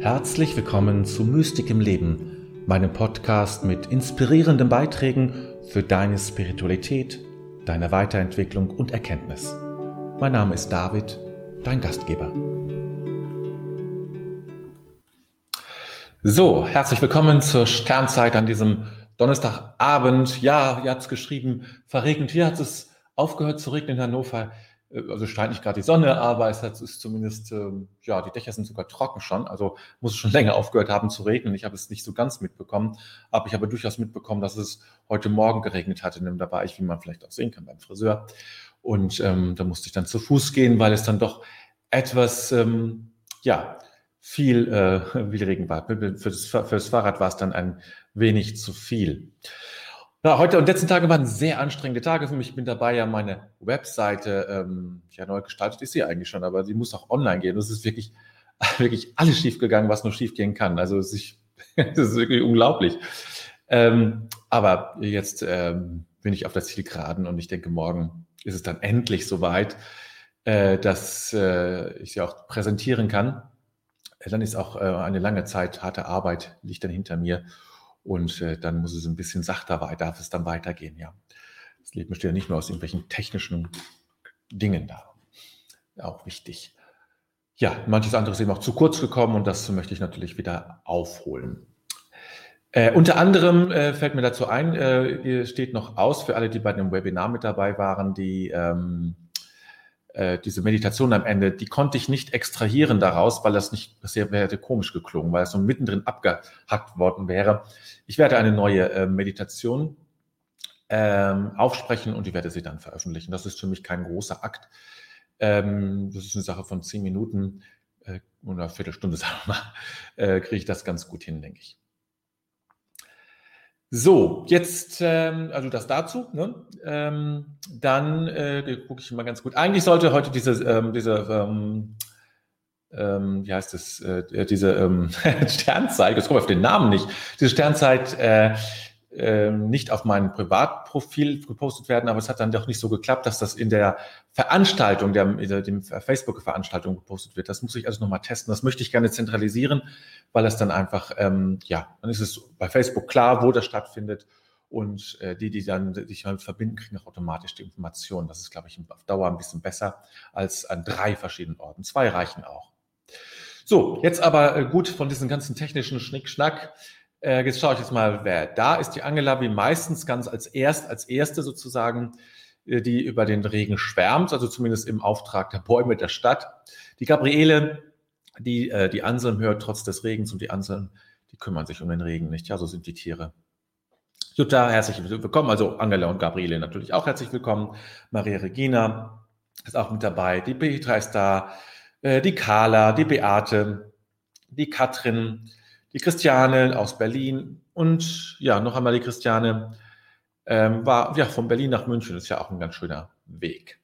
Herzlich willkommen zu Mystik im Leben, meinem Podcast mit inspirierenden Beiträgen für deine Spiritualität, deine Weiterentwicklung und Erkenntnis. Mein Name ist David, dein Gastgeber. So, herzlich willkommen zur Sternzeit an diesem Donnerstagabend. Ja, ihr habt es geschrieben, verregnet. Hier hat es aufgehört zu regnen in Hannover. Äh, also scheint nicht gerade die Sonne, aber es ist zumindest, ähm, ja, die Dächer sind sogar trocken schon. Also muss es schon länger aufgehört haben zu regnen. Ich habe es nicht so ganz mitbekommen, aber ich habe durchaus mitbekommen, dass es heute Morgen geregnet hatte. Da war ich, wie man vielleicht auch sehen kann, beim Friseur. Und ähm, da musste ich dann zu Fuß gehen, weil es dann doch etwas, ähm, ja, viel, äh, wie Regen war. Für das, für das Fahrrad war es dann ein wenig zu viel. Ja, heute und letzten Tage waren sehr anstrengende Tage für mich. Ich bin dabei, ja meine Webseite ähm, ja neu gestaltet ist sie eigentlich schon, aber sie muss auch online gehen. Das ist wirklich, wirklich alles schiefgegangen, was nur schiefgehen kann. Also es ist, das ist wirklich unglaublich. Ähm, aber jetzt ähm, bin ich auf der Zielgeraden und ich denke, morgen ist es dann endlich soweit, äh, dass äh, ich sie auch präsentieren kann. Dann ist auch äh, eine lange Zeit harte Arbeit liegt dann hinter mir. Und äh, dann muss es ein bisschen sachter weiter, darf es dann weitergehen, ja. Das Leben besteht ja nicht nur aus irgendwelchen technischen Dingen da. Auch wichtig. Ja, manches andere ist eben auch zu kurz gekommen und das möchte ich natürlich wieder aufholen. Äh, unter anderem äh, fällt mir dazu ein, äh, steht noch aus für alle, die bei dem Webinar mit dabei waren, die ähm, äh, diese Meditation am Ende, die konnte ich nicht extrahieren daraus, weil das nicht, das wäre komisch geklungen, weil es so mittendrin abgehackt worden wäre. Ich werde eine neue äh, Meditation ähm, aufsprechen und ich werde sie dann veröffentlichen. Das ist für mich kein großer Akt. Ähm, das ist eine Sache von zehn Minuten äh, oder Viertelstunde, sagen wir mal, äh, kriege ich das ganz gut hin, denke ich. So, jetzt, ähm, also das dazu. Ne? Ähm, dann äh, gucke ich mal ganz gut. Eigentlich sollte heute diese, ähm, diese ähm, ähm, wie heißt es, äh, diese ähm, Sternzeit, jetzt komme ich auf den Namen nicht, diese Sternzeit äh, nicht auf mein Privatprofil gepostet werden, aber es hat dann doch nicht so geklappt, dass das in der Veranstaltung, der, der dem Facebook-Veranstaltung gepostet wird. Das muss ich also nochmal testen. Das möchte ich gerne zentralisieren, weil es dann einfach, ähm, ja, dann ist es bei Facebook klar, wo das stattfindet. Und äh, die, die dann sich damit verbinden, kriegen auch automatisch die Informationen. Das ist, glaube ich, auf Dauer ein bisschen besser als an drei verschiedenen Orten. Zwei reichen auch. So, jetzt aber äh, gut von diesen ganzen technischen Schnickschnack äh, jetzt schaue ich jetzt mal, wer da ist. Die Angela, wie meistens ganz als erst, als erste sozusagen, äh, die über den Regen schwärmt, also zumindest im Auftrag der Bäume der Stadt. Die Gabriele, die äh, die Anselm hört trotz des Regens und die Anselm, die kümmern sich um den Regen nicht. Ja, so sind die Tiere. Jutta, herzlich willkommen. Also Angela und Gabriele natürlich auch herzlich willkommen. Maria Regina ist auch mit dabei. Die Petra ist da. Äh, die Carla, die Beate, die Katrin, die Christiane aus Berlin und ja, noch einmal die Christiane ähm, war ja von Berlin nach München, ist ja auch ein ganz schöner Weg.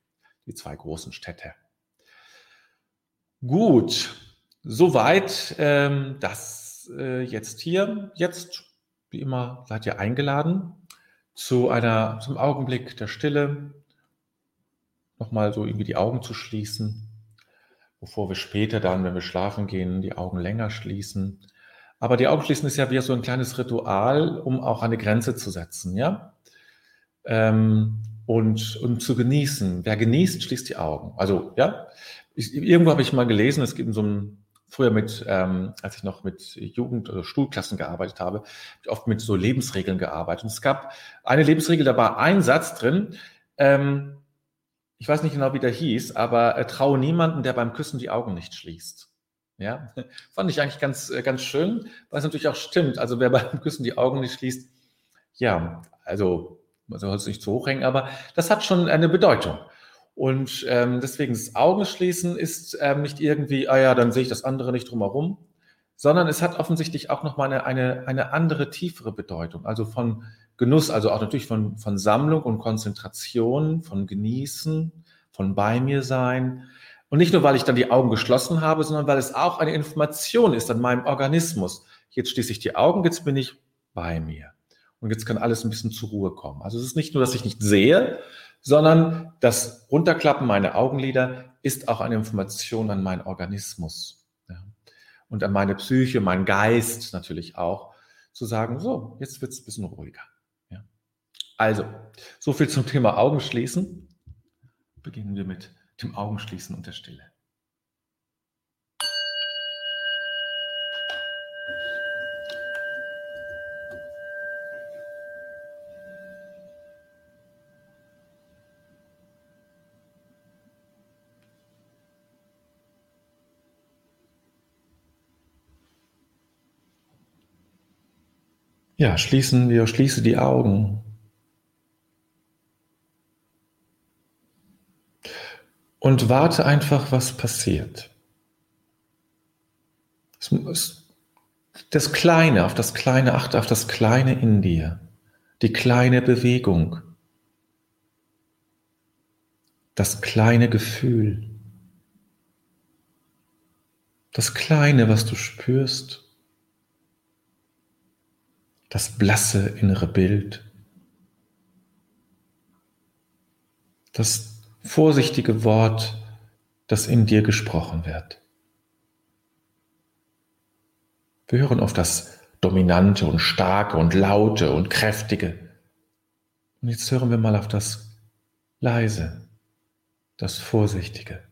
Die zwei großen Städte. Gut, soweit ähm, das äh, jetzt hier. Jetzt, wie immer, seid ihr eingeladen zu einer, zum Augenblick der Stille, nochmal so irgendwie die Augen zu schließen, bevor wir später dann, wenn wir schlafen gehen, die Augen länger schließen aber die Augen schließen ist ja wie so ein kleines Ritual, um auch eine Grenze zu setzen, ja? Ähm, und, und zu genießen. Wer genießt, schließt die Augen. Also, ja, ich, irgendwo habe ich mal gelesen, es gibt so ein, früher mit, ähm, als ich noch mit Jugend- oder Schulklassen gearbeitet habe, oft mit so Lebensregeln gearbeitet. Und es gab eine Lebensregel, da war ein Satz drin, ähm, ich weiß nicht genau, wie der hieß, aber äh, traue niemanden, der beim Küssen die Augen nicht schließt. Ja, fand ich eigentlich ganz, äh, ganz schön, weil es natürlich auch stimmt. Also wer beim Küssen die Augen nicht schließt, ja, also man soll es nicht zu hoch hängen, aber das hat schon eine Bedeutung. Und ähm, deswegen das Augenschließen ist ähm, nicht irgendwie, ah ja, dann sehe ich das andere nicht drumherum, sondern es hat offensichtlich auch nochmal eine, eine, eine andere, tiefere Bedeutung. Also von Genuss, also auch natürlich von, von Sammlung und Konzentration, von Genießen, von bei mir sein, und nicht nur, weil ich dann die Augen geschlossen habe, sondern weil es auch eine Information ist an meinem Organismus. Jetzt schließe ich die Augen, jetzt bin ich bei mir. Und jetzt kann alles ein bisschen zur Ruhe kommen. Also es ist nicht nur, dass ich nicht sehe, sondern das Runterklappen meiner Augenlider ist auch eine Information an meinen Organismus. Ja. und an meine Psyche, meinen Geist natürlich auch, zu sagen, so, jetzt wird es ein bisschen ruhiger. Ja. Also, so viel zum Thema Augenschließen. Beginnen wir mit dem Augenschließen und der Stille. Ja, schließen wir, schließe die Augen. Und warte einfach, was passiert. Das Kleine, auf das Kleine, achte auf das Kleine in dir. Die kleine Bewegung. Das kleine Gefühl. Das Kleine, was du spürst das blasse innere Bild, das vorsichtige Wort, das in dir gesprochen wird. Wir hören auf das Dominante und Starke und Laute und Kräftige. Und jetzt hören wir mal auf das Leise, das Vorsichtige,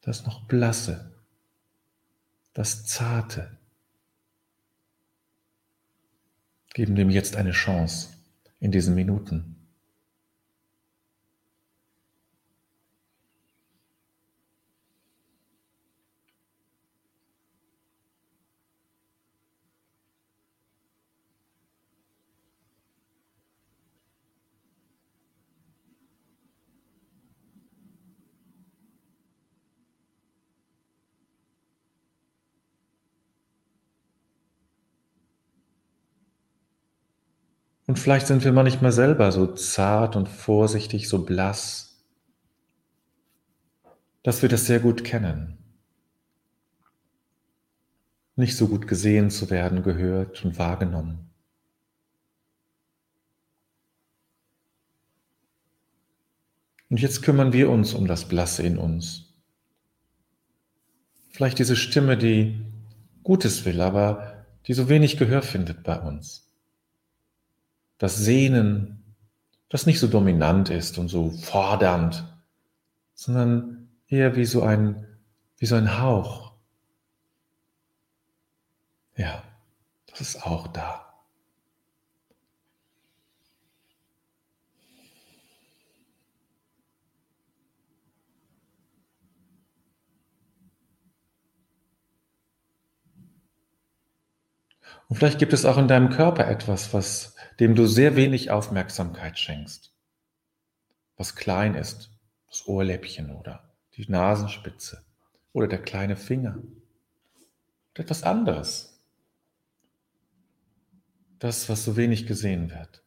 das noch Blasse, das Zarte. Geben dem jetzt eine Chance in diesen Minuten. Und vielleicht sind wir manchmal selber so zart und vorsichtig, so blass, dass wir das sehr gut kennen. Nicht so gut gesehen zu werden, gehört und wahrgenommen. Und jetzt kümmern wir uns um das Blasse in uns. Vielleicht diese Stimme, die Gutes will, aber die so wenig Gehör findet bei uns das Sehnen, das nicht so dominant ist und so fordernd, sondern eher wie so ein, wie so ein Hauch. Ja, das ist auch da. Und vielleicht gibt es auch in deinem Körper etwas, was dem du sehr wenig Aufmerksamkeit schenkst, was klein ist, das Ohrläppchen oder die Nasenspitze oder der kleine Finger oder etwas anderes, das, was so wenig gesehen wird.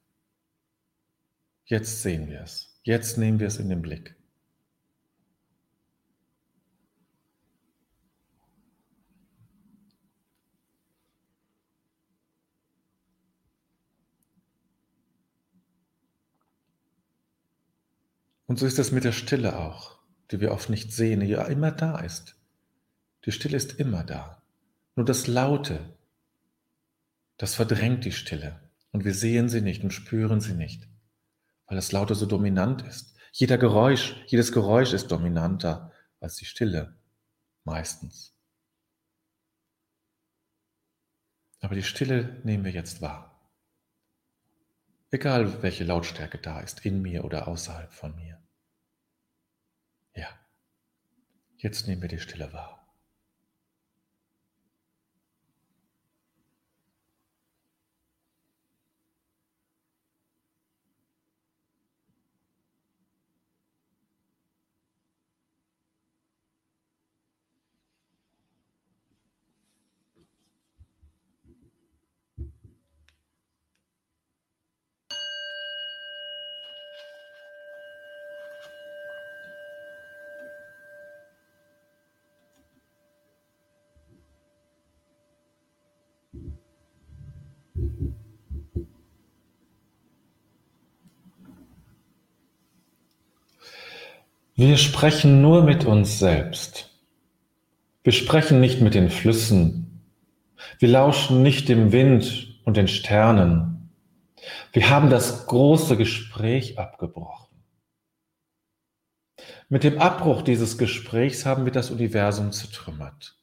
Jetzt sehen wir es, jetzt nehmen wir es in den Blick. Und so ist es mit der Stille auch, die wir oft nicht sehen, die ja immer da ist. Die Stille ist immer da. Nur das Laute, das verdrängt die Stille. Und wir sehen sie nicht und spüren sie nicht, weil das Laute so dominant ist. Jeder Geräusch, jedes Geräusch ist dominanter als die Stille, meistens. Aber die Stille nehmen wir jetzt wahr. Egal welche Lautstärke da ist, in mir oder außerhalb von mir. Ja, jetzt nehmen wir die Stille wahr. Wir sprechen nur mit uns selbst. Wir sprechen nicht mit den Flüssen Wir lauschen nicht dem Wind und den Sternen. Wir haben das große Gespräch abgebrochen. Mit dem Abbruch dieses Gesprächs haben wir das Universum zertrümmert.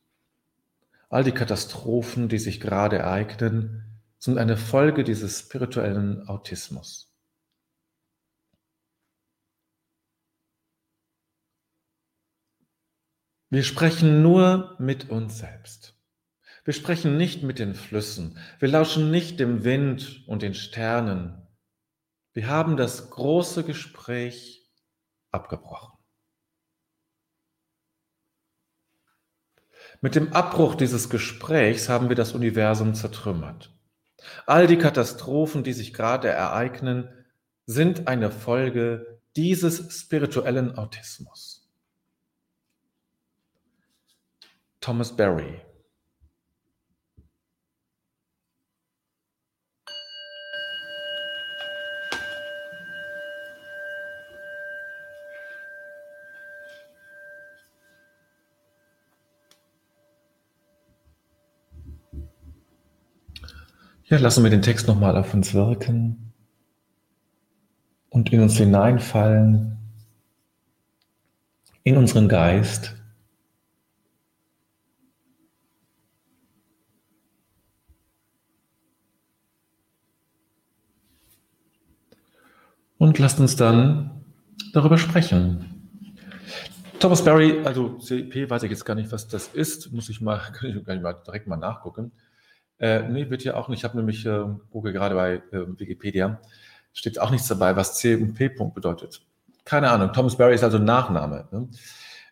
All die Katastrophen, die sich gerade ereignen, sind eine Folge dieses spirituellen Autismus. Wir sprechen nur mit uns selbst. Wir sprechen nicht mit den Flüssen. Wir lauschen nicht dem Wind und den Sternen. Wir haben das große Gespräch abgebrochen. Mit dem Abbruch dieses Gesprächs haben wir das Universum zertrümmert. All die Katastrophen, die sich gerade ereignen, sind eine Folge dieses spirituellen Autismus. Thomas Berry Ja, lassen wir den Text nochmal auf uns wirken und in uns hineinfallen, in unseren Geist. Und lasst uns dann darüber sprechen. Thomas Berry, also CP, weiß ich jetzt gar nicht, was das ist, muss ich mal, kann ich mal direkt mal nachgucken. Äh, nee, wird ja auch nicht. Ich habe nämlich, äh, google gerade bei äh, Wikipedia, steht auch nichts dabei, was C und P. -Punkt bedeutet. Keine Ahnung. Thomas Berry ist also Nachname. Ne?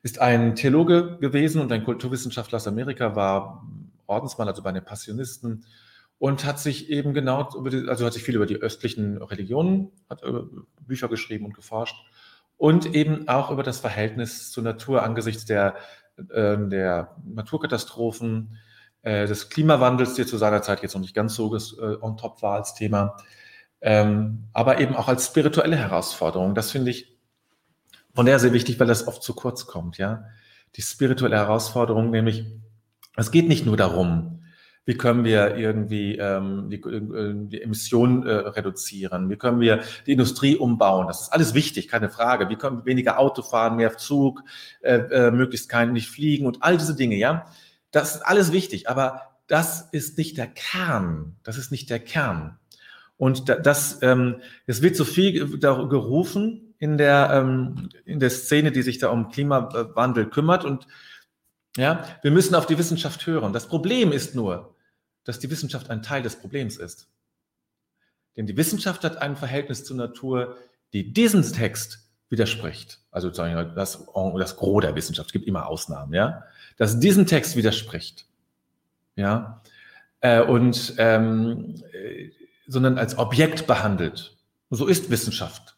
Ist ein Theologe gewesen und ein Kulturwissenschaftler aus Amerika, war Ordensmann, also bei den Passionisten und hat sich eben genau, die, also hat sich viel über die östlichen Religionen, hat äh, Bücher geschrieben und geforscht und eben auch über das Verhältnis zur Natur angesichts der, äh, der Naturkatastrophen, äh, des Klimawandels, der zu seiner Zeit jetzt noch nicht ganz so äh, on top war als Thema, ähm, aber eben auch als spirituelle Herausforderung. Das finde ich von der sehr wichtig, weil das oft zu kurz kommt, ja. Die spirituelle Herausforderung, nämlich, es geht nicht nur darum, wie können wir irgendwie ähm, die, die Emissionen äh, reduzieren, wie können wir die Industrie umbauen. Das ist alles wichtig, keine Frage. Wie können wir weniger Auto fahren, mehr Zug, äh, äh, möglichst kein nicht fliegen und all diese Dinge, ja. Das ist alles wichtig, aber das ist nicht der Kern. Das ist nicht der Kern. Und das, ähm, es wird so viel gerufen in der, ähm, in der Szene, die sich da um Klimawandel kümmert. Und ja, wir müssen auf die Wissenschaft hören. Das Problem ist nur, dass die Wissenschaft ein Teil des Problems ist. Denn die Wissenschaft hat ein Verhältnis zur Natur, die diesen Text widerspricht. Also das, das Gros der Wissenschaft, es gibt immer Ausnahmen, ja das diesen Text widerspricht. Ja, äh, und ähm, äh, sondern als Objekt behandelt. So ist Wissenschaft.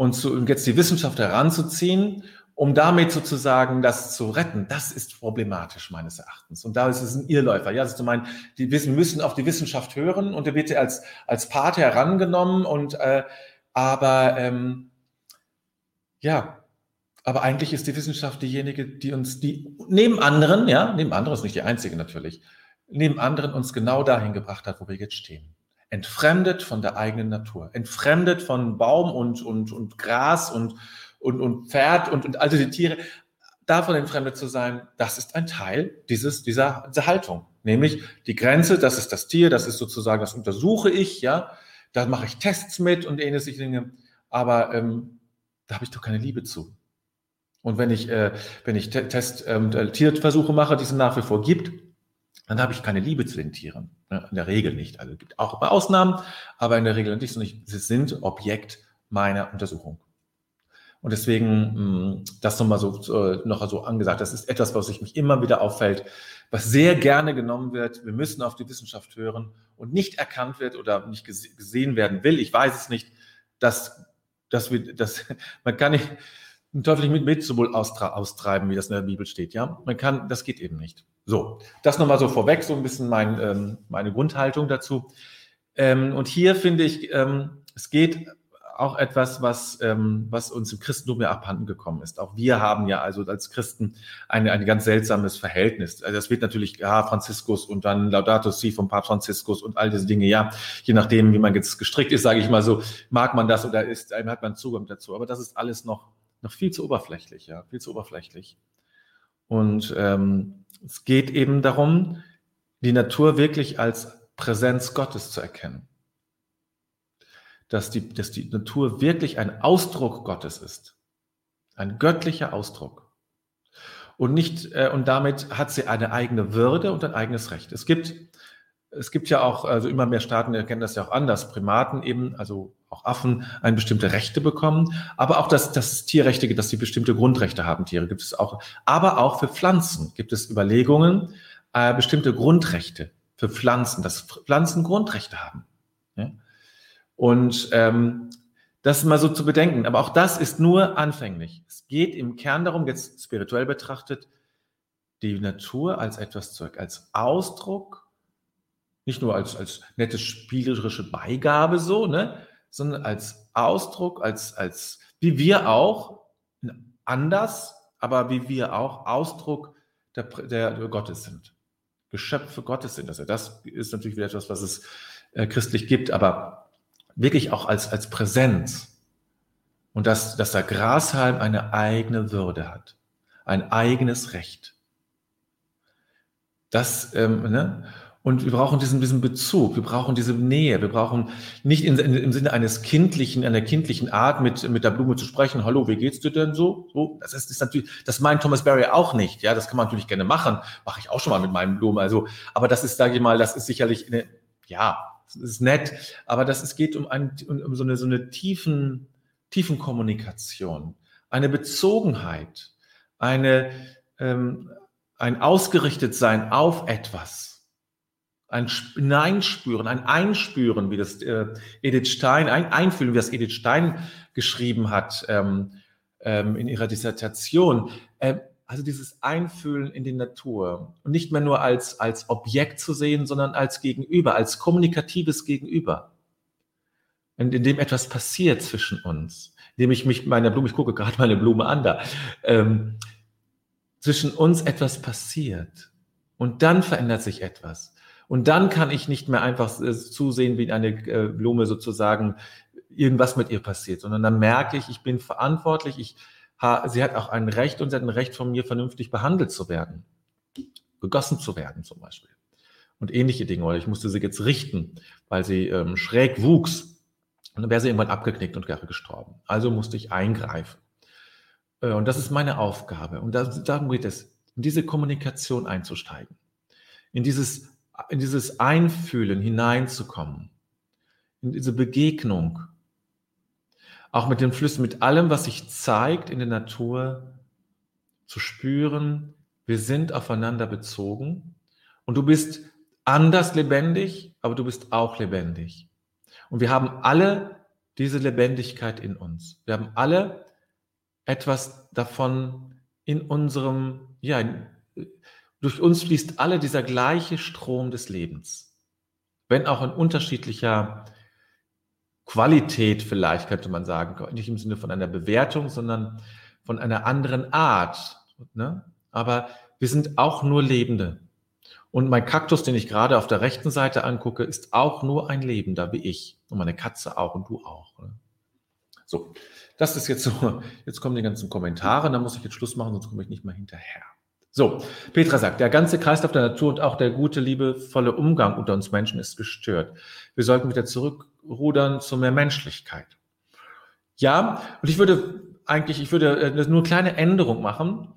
Und, zu, jetzt die Wissenschaft heranzuziehen, um damit sozusagen das zu retten, das ist problematisch meines Erachtens. Und da ist es ein Irrläufer. Ja, also zu meinen, die Wissen müssen auf die Wissenschaft hören und der wird als, als Part herangenommen und äh, aber ähm, ja, aber eigentlich ist die Wissenschaft diejenige, die uns, die neben anderen, ja, neben anderen ist nicht die einzige natürlich, neben anderen uns genau dahin gebracht hat, wo wir jetzt stehen. Entfremdet von der eigenen Natur, entfremdet von Baum und, und, und Gras und, und, und Pferd und, und also die Tiere. Davon entfremdet zu sein, das ist ein Teil dieses, dieser, dieser Haltung. Nämlich die Grenze, das ist das Tier, das ist sozusagen, das untersuche ich, ja, da mache ich Tests mit und ähnliche Dinge. Aber ähm, da habe ich doch keine Liebe zu. Und wenn ich, äh, wenn ich Test, ähm, Tierversuche mache, die es nach wie vor gibt, dann habe ich keine Liebe zu den Tieren. Ne? In der Regel nicht. Also es gibt auch Ausnahmen, aber in der Regel nicht. Und sie sind Objekt meiner Untersuchung. Und deswegen hm, das nochmal so, äh, noch so angesagt. Das ist etwas, was sich mich immer wieder auffällt, was sehr gerne genommen wird. Wir müssen auf die Wissenschaft hören und nicht erkannt wird oder nicht gesehen werden will. Ich weiß es nicht, dass, dass wir, dass man kann nicht, den Teufel nicht mit Beelzebul austreiben, wie das in der Bibel steht. Ja, man kann, das geht eben nicht. So, das nochmal so vorweg, so ein bisschen mein, ähm, meine Grundhaltung dazu. Ähm, und hier finde ich, ähm, es geht auch etwas, was, ähm, was uns im Christentum ja abhanden gekommen ist. Auch wir haben ja also als Christen ein, ein ganz seltsames Verhältnis. Also das wird natürlich, ja, Franziskus und dann Laudato Si vom Papst Franziskus und all diese Dinge, ja, je nachdem, wie man jetzt gestrickt ist, sage ich mal so, mag man das oder ist, hat man Zugang dazu. Aber das ist alles noch, noch viel zu oberflächlich, ja, viel zu oberflächlich. Und ähm, es geht eben darum, die Natur wirklich als Präsenz Gottes zu erkennen dass die, dass die Natur wirklich ein Ausdruck Gottes ist. Ein göttlicher Ausdruck. Und nicht, äh, und damit hat sie eine eigene Würde und ein eigenes Recht. Es gibt, es gibt ja auch, also immer mehr Staaten erkennen das ja auch an, dass Primaten eben, also auch Affen, eine bestimmte Rechte bekommen, aber auch, dass, dass Tierrechte gibt, dass sie bestimmte Grundrechte haben, Tiere gibt es auch. Aber auch für Pflanzen gibt es Überlegungen, äh, bestimmte Grundrechte für Pflanzen, dass Pflanzen Grundrechte haben. Ja? Und ähm, das mal so zu bedenken. Aber auch das ist nur anfänglich. Es geht im Kern darum, jetzt spirituell betrachtet, die Natur als etwas zurück, als Ausdruck, nicht nur als, als nette spielerische Beigabe so, ne, sondern als Ausdruck, als, als, wie wir auch, anders, aber wie wir auch Ausdruck der, der, der Gottes sind. Geschöpfe Gottes sind. Also das ist natürlich wieder etwas, was es äh, christlich gibt, aber wirklich auch als, als Präsenz. Und dass, dass der Grashalm eine eigene Würde hat, ein eigenes Recht. Das, ähm, ne? Und wir brauchen diesen, diesen Bezug, wir brauchen diese Nähe, wir brauchen nicht in, in, im Sinne eines kindlichen, einer kindlichen Art mit, mit der Blume zu sprechen, hallo, wie geht's dir denn so? so das ist, ist natürlich, das meint Thomas Barry auch nicht, ja, das kann man natürlich gerne machen, mache ich auch schon mal mit meinen Blumen, also, aber das ist, sage ich mal, das ist sicherlich eine, ja, das ist nett, aber das, es geht um, ein, um so eine, so eine tiefen, tiefen Kommunikation, eine Bezogenheit, eine, ähm, ein Ausgerichtetsein auf etwas, ein Hineinspüren, ein Einspüren, wie das äh, Edith Stein, ein Einfühlen, wie das Edith Stein geschrieben hat ähm, ähm, in ihrer Dissertation. Äh, also dieses Einfühlen in die Natur und nicht mehr nur als, als Objekt zu sehen, sondern als Gegenüber, als kommunikatives Gegenüber. Und in dem etwas passiert zwischen uns, indem ich mich meiner Blume, ich gucke gerade meine Blume an da, ähm, zwischen uns etwas passiert. Und dann verändert sich etwas. Und dann kann ich nicht mehr einfach äh, zusehen, wie eine äh, Blume sozusagen irgendwas mit ihr passiert, sondern dann merke ich, ich bin verantwortlich, ich, sie hat auch ein Recht und sie hat ein Recht von mir, vernünftig behandelt zu werden. Gegossen zu werden zum Beispiel. Und ähnliche Dinge. Oder ich musste sie jetzt richten, weil sie ähm, schräg wuchs. Und dann wäre sie irgendwann abgeknickt und wäre gestorben. Also musste ich eingreifen. Äh, und das ist meine Aufgabe. Und das, darum geht es, in diese Kommunikation einzusteigen. In dieses, in dieses Einfühlen hineinzukommen. In diese Begegnung auch mit den Flüssen, mit allem, was sich zeigt in der Natur, zu spüren, wir sind aufeinander bezogen und du bist anders lebendig, aber du bist auch lebendig. Und wir haben alle diese Lebendigkeit in uns. Wir haben alle etwas davon in unserem, ja, durch uns fließt alle dieser gleiche Strom des Lebens. Wenn auch in unterschiedlicher Qualität vielleicht, könnte man sagen, nicht im Sinne von einer Bewertung, sondern von einer anderen Art. Ne? Aber wir sind auch nur Lebende. Und mein Kaktus, den ich gerade auf der rechten Seite angucke, ist auch nur ein Lebender wie ich. Und meine Katze auch und du auch. Ne? So, das ist jetzt so. Jetzt kommen die ganzen Kommentare, dann muss ich jetzt Schluss machen, sonst komme ich nicht mehr hinterher. So, Petra sagt, der ganze Kreislauf der Natur und auch der gute, liebevolle Umgang unter uns Menschen ist gestört. Wir sollten wieder zurückrudern zu mehr Menschlichkeit. Ja, und ich würde eigentlich, ich würde äh, nur eine kleine Änderung machen.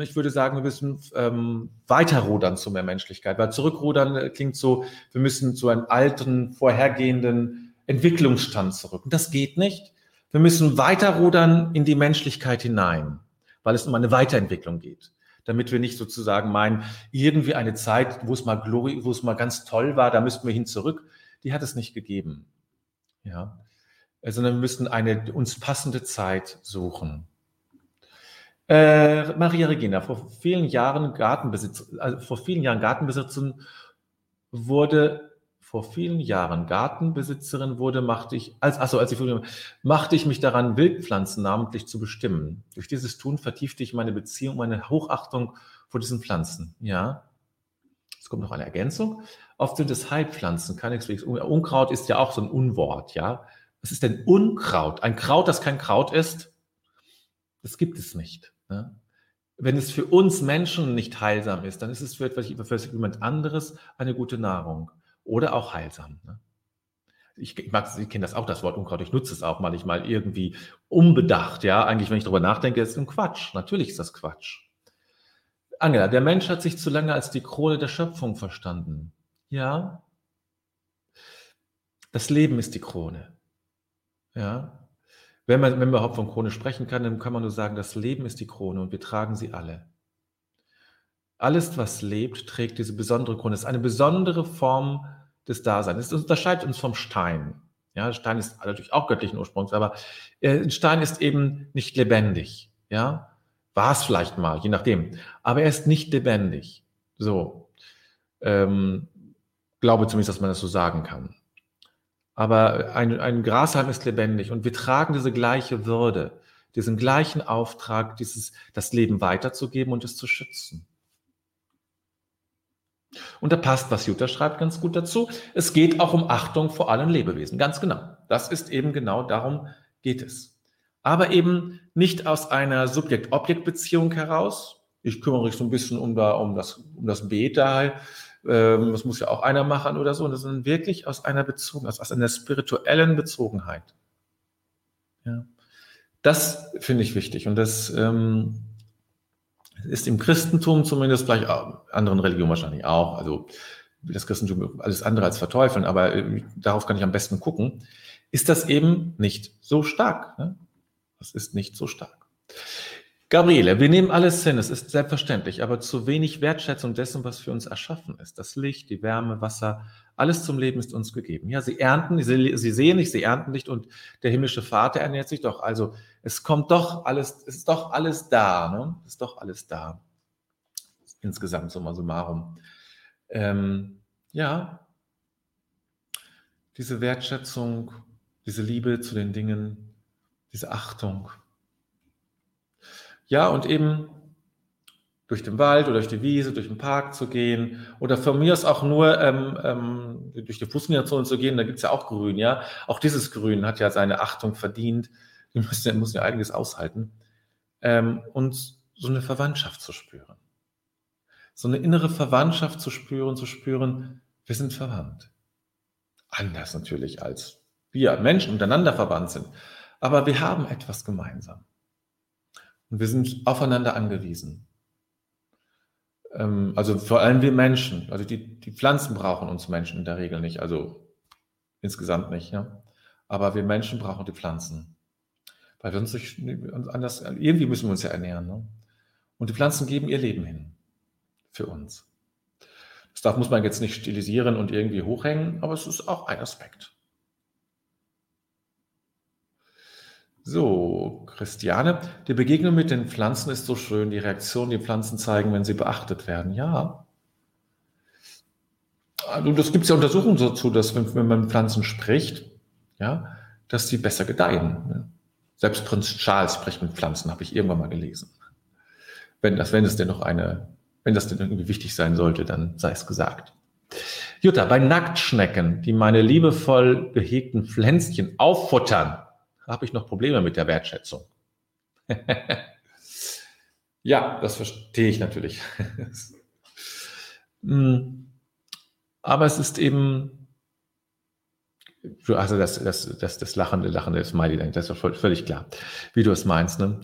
Ich würde sagen, wir müssen ähm, weiterrudern zu mehr Menschlichkeit, weil zurückrudern äh, klingt so, wir müssen zu einem alten, vorhergehenden Entwicklungsstand zurück. Und das geht nicht. Wir müssen weiterrudern in die Menschlichkeit hinein, weil es um eine Weiterentwicklung geht damit wir nicht sozusagen meinen, irgendwie eine Zeit, wo es mal Glory, wo es mal ganz toll war, da müssten wir hin zurück. Die hat es nicht gegeben. Ja. Sondern wir müssten eine uns passende Zeit suchen. Äh, Maria Regina, vor vielen Jahren Gartenbesitz, also vor vielen Jahren Gartenbesitzern wurde vor vielen Jahren Gartenbesitzerin wurde, machte ich, als, achso, als ich machte ich mich daran, Wildpflanzen namentlich zu bestimmen. Durch dieses Tun vertiefte ich meine Beziehung, meine Hochachtung vor diesen Pflanzen. Ja. Es kommt noch eine Ergänzung. Oft sind es Heilpflanzen, keineswegs. Unkraut ist ja auch so ein Unwort, ja. Was ist denn Unkraut? Ein Kraut, das kein Kraut ist? Das gibt es nicht. Ne? Wenn es für uns Menschen nicht heilsam ist, dann ist es für, etwas, für jemand anderes eine gute Nahrung oder auch heilsam. Ne? Ich, ich, mag, ich kenne das auch, das Wort Unkraut. Ich nutze es auch manchmal irgendwie unbedacht. Ja, eigentlich, wenn ich darüber nachdenke, ist es ein Quatsch. Natürlich ist das Quatsch. Angela, der Mensch hat sich zu lange als die Krone der Schöpfung verstanden. Ja. Das Leben ist die Krone. Ja. Wenn man, wenn man überhaupt von Krone sprechen kann, dann kann man nur sagen, das Leben ist die Krone und wir tragen sie alle. Alles, was lebt, trägt diese besondere Krone. Es ist eine besondere Form des Daseins. Es unterscheidet uns vom Stein. Ja, Stein ist natürlich auch göttlichen Ursprungs, aber äh, ein Stein ist eben nicht lebendig. Ja, war es vielleicht mal, je nachdem. Aber er ist nicht lebendig. So, ähm, glaube zumindest, dass man das so sagen kann. Aber ein, ein Grashalm ist lebendig und wir tragen diese gleiche Würde, diesen gleichen Auftrag, dieses, das Leben weiterzugeben und es zu schützen. Und da passt, was Jutta schreibt, ganz gut dazu. Es geht auch um Achtung vor allen Lebewesen. Ganz genau. Das ist eben genau darum geht es. Aber eben nicht aus einer Subjekt-Objekt-Beziehung heraus. Ich kümmere mich so ein bisschen um, da, um, das, um das Beta. Ähm, das muss ja auch einer machen oder so. Sondern wirklich aus einer Bezogen, aus, aus einer spirituellen Bezogenheit. Ja. Das finde ich wichtig. Und das, ähm, ist im Christentum zumindest, vielleicht anderen Religionen wahrscheinlich auch, also das Christentum alles andere als verteufeln, aber äh, darauf kann ich am besten gucken, ist das eben nicht so stark. Ne? Das ist nicht so stark. Gabriele, wir nehmen alles hin, es ist selbstverständlich, aber zu wenig Wertschätzung dessen, was für uns erschaffen ist. Das Licht, die Wärme, Wasser, alles zum Leben ist uns gegeben. Ja, sie ernten, sie, sie sehen nicht, sie ernten nicht und der himmlische Vater ernährt sich doch. Also es kommt doch alles, es ist doch alles da, ne? Es ist doch alles da. Insgesamt summa summarum. Ähm, ja, diese Wertschätzung, diese Liebe zu den Dingen, diese Achtung, ja, und eben durch den Wald oder durch die Wiese, durch den Park zu gehen oder von mir aus auch nur ähm, ähm, durch die Fußgängerzone zu gehen, da gibt es ja auch Grün, ja. Auch dieses Grün hat ja seine Achtung verdient. Die müssen ja, müssen ja einiges aushalten. Ähm, und so eine Verwandtschaft zu spüren. So eine innere Verwandtschaft zu spüren, zu spüren, wir sind verwandt. Anders natürlich als wir Menschen untereinander verwandt sind. Aber wir haben etwas gemeinsam. Und wir sind aufeinander angewiesen. Ähm, also vor allem wir Menschen. Also die, die Pflanzen brauchen uns Menschen in der Regel nicht. Also insgesamt nicht. Ja? Aber wir Menschen brauchen die Pflanzen. Weil wir uns nicht anders, irgendwie müssen wir uns ja ernähren. Ne? Und die Pflanzen geben ihr Leben hin. Für uns. Das muss man jetzt nicht stilisieren und irgendwie hochhängen, aber es ist auch ein Aspekt. So, Christiane, die Begegnung mit den Pflanzen ist so schön, die Reaktion, die Pflanzen zeigen, wenn sie beachtet werden. Ja. Also das gibt es ja Untersuchungen dazu, dass wenn, wenn, man mit Pflanzen spricht, ja, dass sie besser gedeihen. Ne? Selbst Prinz Charles spricht mit Pflanzen, habe ich irgendwann mal gelesen. Wenn das, wenn es denn noch eine, wenn das denn irgendwie wichtig sein sollte, dann sei es gesagt. Jutta, bei Nacktschnecken, die meine liebevoll gehegten Pflänzchen auffuttern, habe ich noch Probleme mit der Wertschätzung. ja, das verstehe ich natürlich. Hm. Aber es ist eben, also das, das, das, das lachende, lachende Smiley, das ist völlig klar, wie du es meinst. Ne?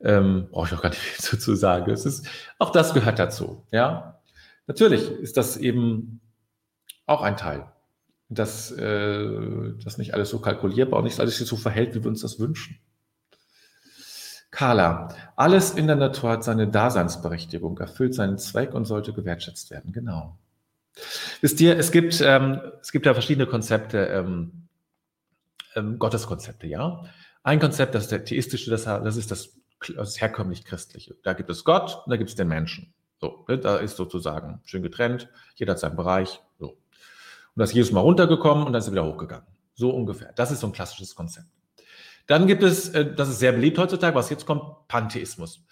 Ähm, brauche ich auch gar nicht viel zu, zu sagen. Es ist, auch das gehört dazu. Ja, natürlich ist das eben auch ein Teil dass äh, das nicht alles so kalkulierbar und nicht alles so verhält, wie wir uns das wünschen. Carla, alles in der Natur hat seine Daseinsberechtigung, erfüllt seinen Zweck und sollte gewertschätzt werden. Genau. Wisst ihr, es gibt, ähm, es gibt ja verschiedene Konzepte, ähm, ähm, Gotteskonzepte, ja. Ein Konzept, das ist der theistische, das, das ist das, das herkömmlich christliche. Da gibt es Gott und da gibt es den Menschen. So, ne, da ist sozusagen schön getrennt, jeder hat seinen Bereich. Und da ist Jesus mal runtergekommen und dann ist er wieder hochgegangen. So ungefähr. Das ist so ein klassisches Konzept. Dann gibt es, äh, das ist sehr beliebt heutzutage, was jetzt kommt, Pantheismus.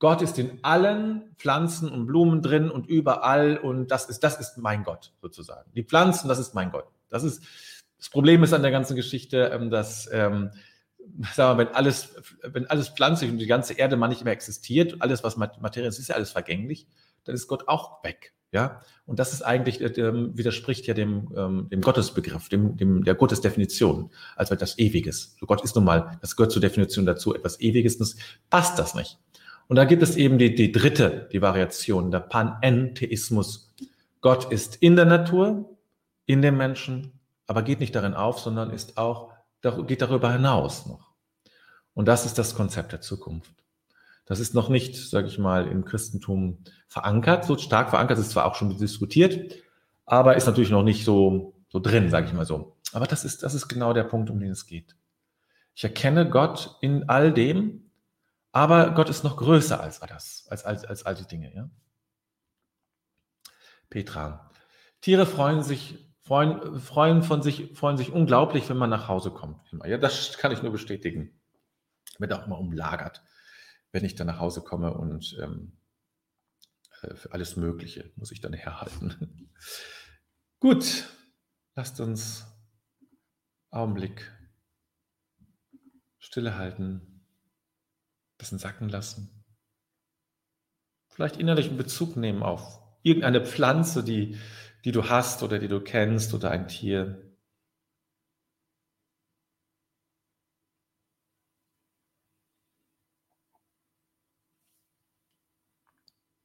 Gott ist in allen Pflanzen und Blumen drin und überall und das ist, das ist mein Gott sozusagen. Die Pflanzen, das ist mein Gott. Das ist, das Problem ist an der ganzen Geschichte, ähm, dass, ähm, sagen wir, wenn alles, wenn alles pflanzlich und die ganze Erde mal nicht mehr existiert, alles, was Materie ist, ist ja alles vergänglich, dann ist Gott auch weg. Ja, und das ist eigentlich, äh, widerspricht ja dem, ähm, dem Gottesbegriff, dem, dem, der Gottesdefinition, also etwas Ewiges. So Gott ist nun mal, das gehört zur Definition dazu, etwas Ewiges, das passt das nicht. Und da gibt es eben die, die dritte, die Variation, der Panentheismus. Gott ist in der Natur, in dem Menschen, aber geht nicht darin auf, sondern ist auch, geht darüber hinaus noch. Und das ist das Konzept der Zukunft. Das ist noch nicht, sage ich mal, im Christentum verankert, so stark verankert, ist zwar auch schon diskutiert, aber ist natürlich noch nicht so, so drin, sage ich mal so. Aber das ist, das ist genau der Punkt, um den es geht. Ich erkenne Gott in all dem, aber Gott ist noch größer als das, als, als, als all die Dinge. Ja? Petra. Tiere freuen sich, freuen, freuen, von sich, freuen sich unglaublich, wenn man nach Hause kommt. Ja, das kann ich nur bestätigen. Wird auch immer umlagert wenn ich dann nach Hause komme und ähm, äh, für alles Mögliche muss ich dann herhalten. Gut, lasst uns Augenblick Stille halten, bisschen sacken lassen. Vielleicht innerlichen Bezug nehmen auf irgendeine Pflanze, die, die du hast oder die du kennst oder ein Tier.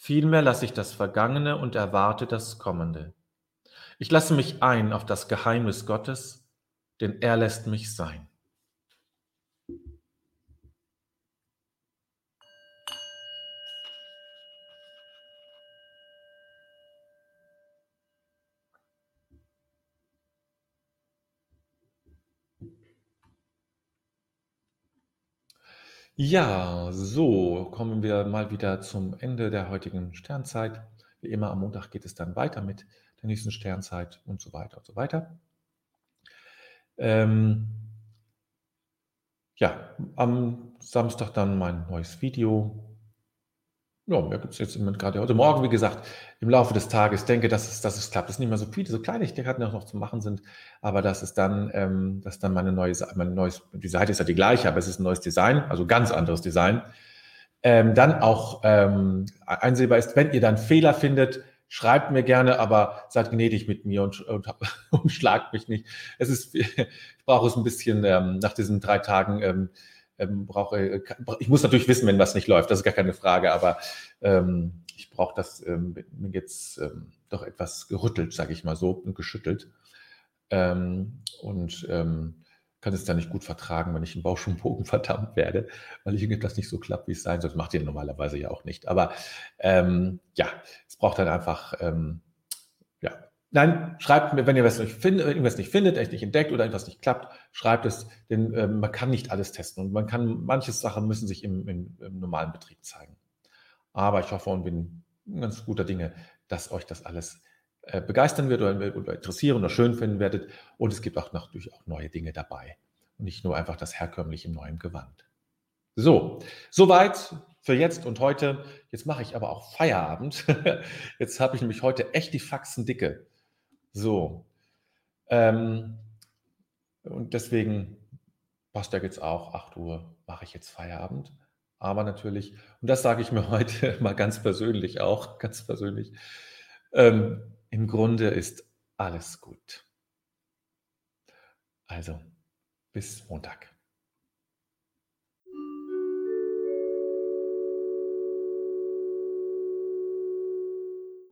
Vielmehr lasse ich das Vergangene und erwarte das Kommende. Ich lasse mich ein auf das Geheimnis Gottes, denn er lässt mich sein. Ja, so kommen wir mal wieder zum Ende der heutigen Sternzeit. Wie immer am Montag geht es dann weiter mit der nächsten Sternzeit und so weiter und so weiter. Ähm, ja, am Samstag dann mein neues Video ja, mehr gibt es jetzt im Moment gerade heute Morgen, wie gesagt, im Laufe des Tages. denke, dass es, dass es klappt. Es sind nicht mehr so viele, so Kleinigkeiten noch zu machen sind, aber dass es dann, ähm, dass dann meine neue, mein neues, die Seite ist ja die gleiche, aber es ist ein neues Design, also ganz anderes Design. Ähm, dann auch ähm, einsehbar ist, wenn ihr dann Fehler findet, schreibt mir gerne, aber seid gnädig mit mir und, und, und schlagt mich nicht. Es ist, ich brauche es ein bisschen ähm, nach diesen drei Tagen. Ähm, ähm, brauche, äh, ich muss natürlich wissen, wenn was nicht läuft, das ist gar keine Frage, aber ähm, ich brauche das ähm, jetzt ähm, doch etwas gerüttelt, sage ich mal so, und geschüttelt. Ähm, und ähm, kann es da nicht gut vertragen, wenn ich im Bauch schon Bogen verdammt werde, weil ich irgendetwas nicht so klappt, wie es sein soll. Das macht ihr normalerweise ja auch nicht. Aber ähm, ja, es braucht dann einfach ähm, Nein, schreibt mir, wenn ihr was nicht findet, irgendwas nicht findet, echt nicht entdeckt oder etwas nicht klappt, schreibt es, denn äh, man kann nicht alles testen und man kann, manche Sachen müssen sich im, im, im, normalen Betrieb zeigen. Aber ich hoffe und bin ganz guter Dinge, dass euch das alles äh, begeistern wird oder, oder, interessieren oder schön finden werdet. Und es gibt auch natürlich auch neue Dinge dabei. Und nicht nur einfach das herkömmliche im neuen Gewand. So, soweit für jetzt und heute. Jetzt mache ich aber auch Feierabend. Jetzt habe ich nämlich heute echt die Faxen dicke. So. Ähm, und deswegen passt ja jetzt auch, 8 Uhr mache ich jetzt Feierabend. Aber natürlich, und das sage ich mir heute mal ganz persönlich auch, ganz persönlich, ähm, im Grunde ist alles gut. Also, bis Montag.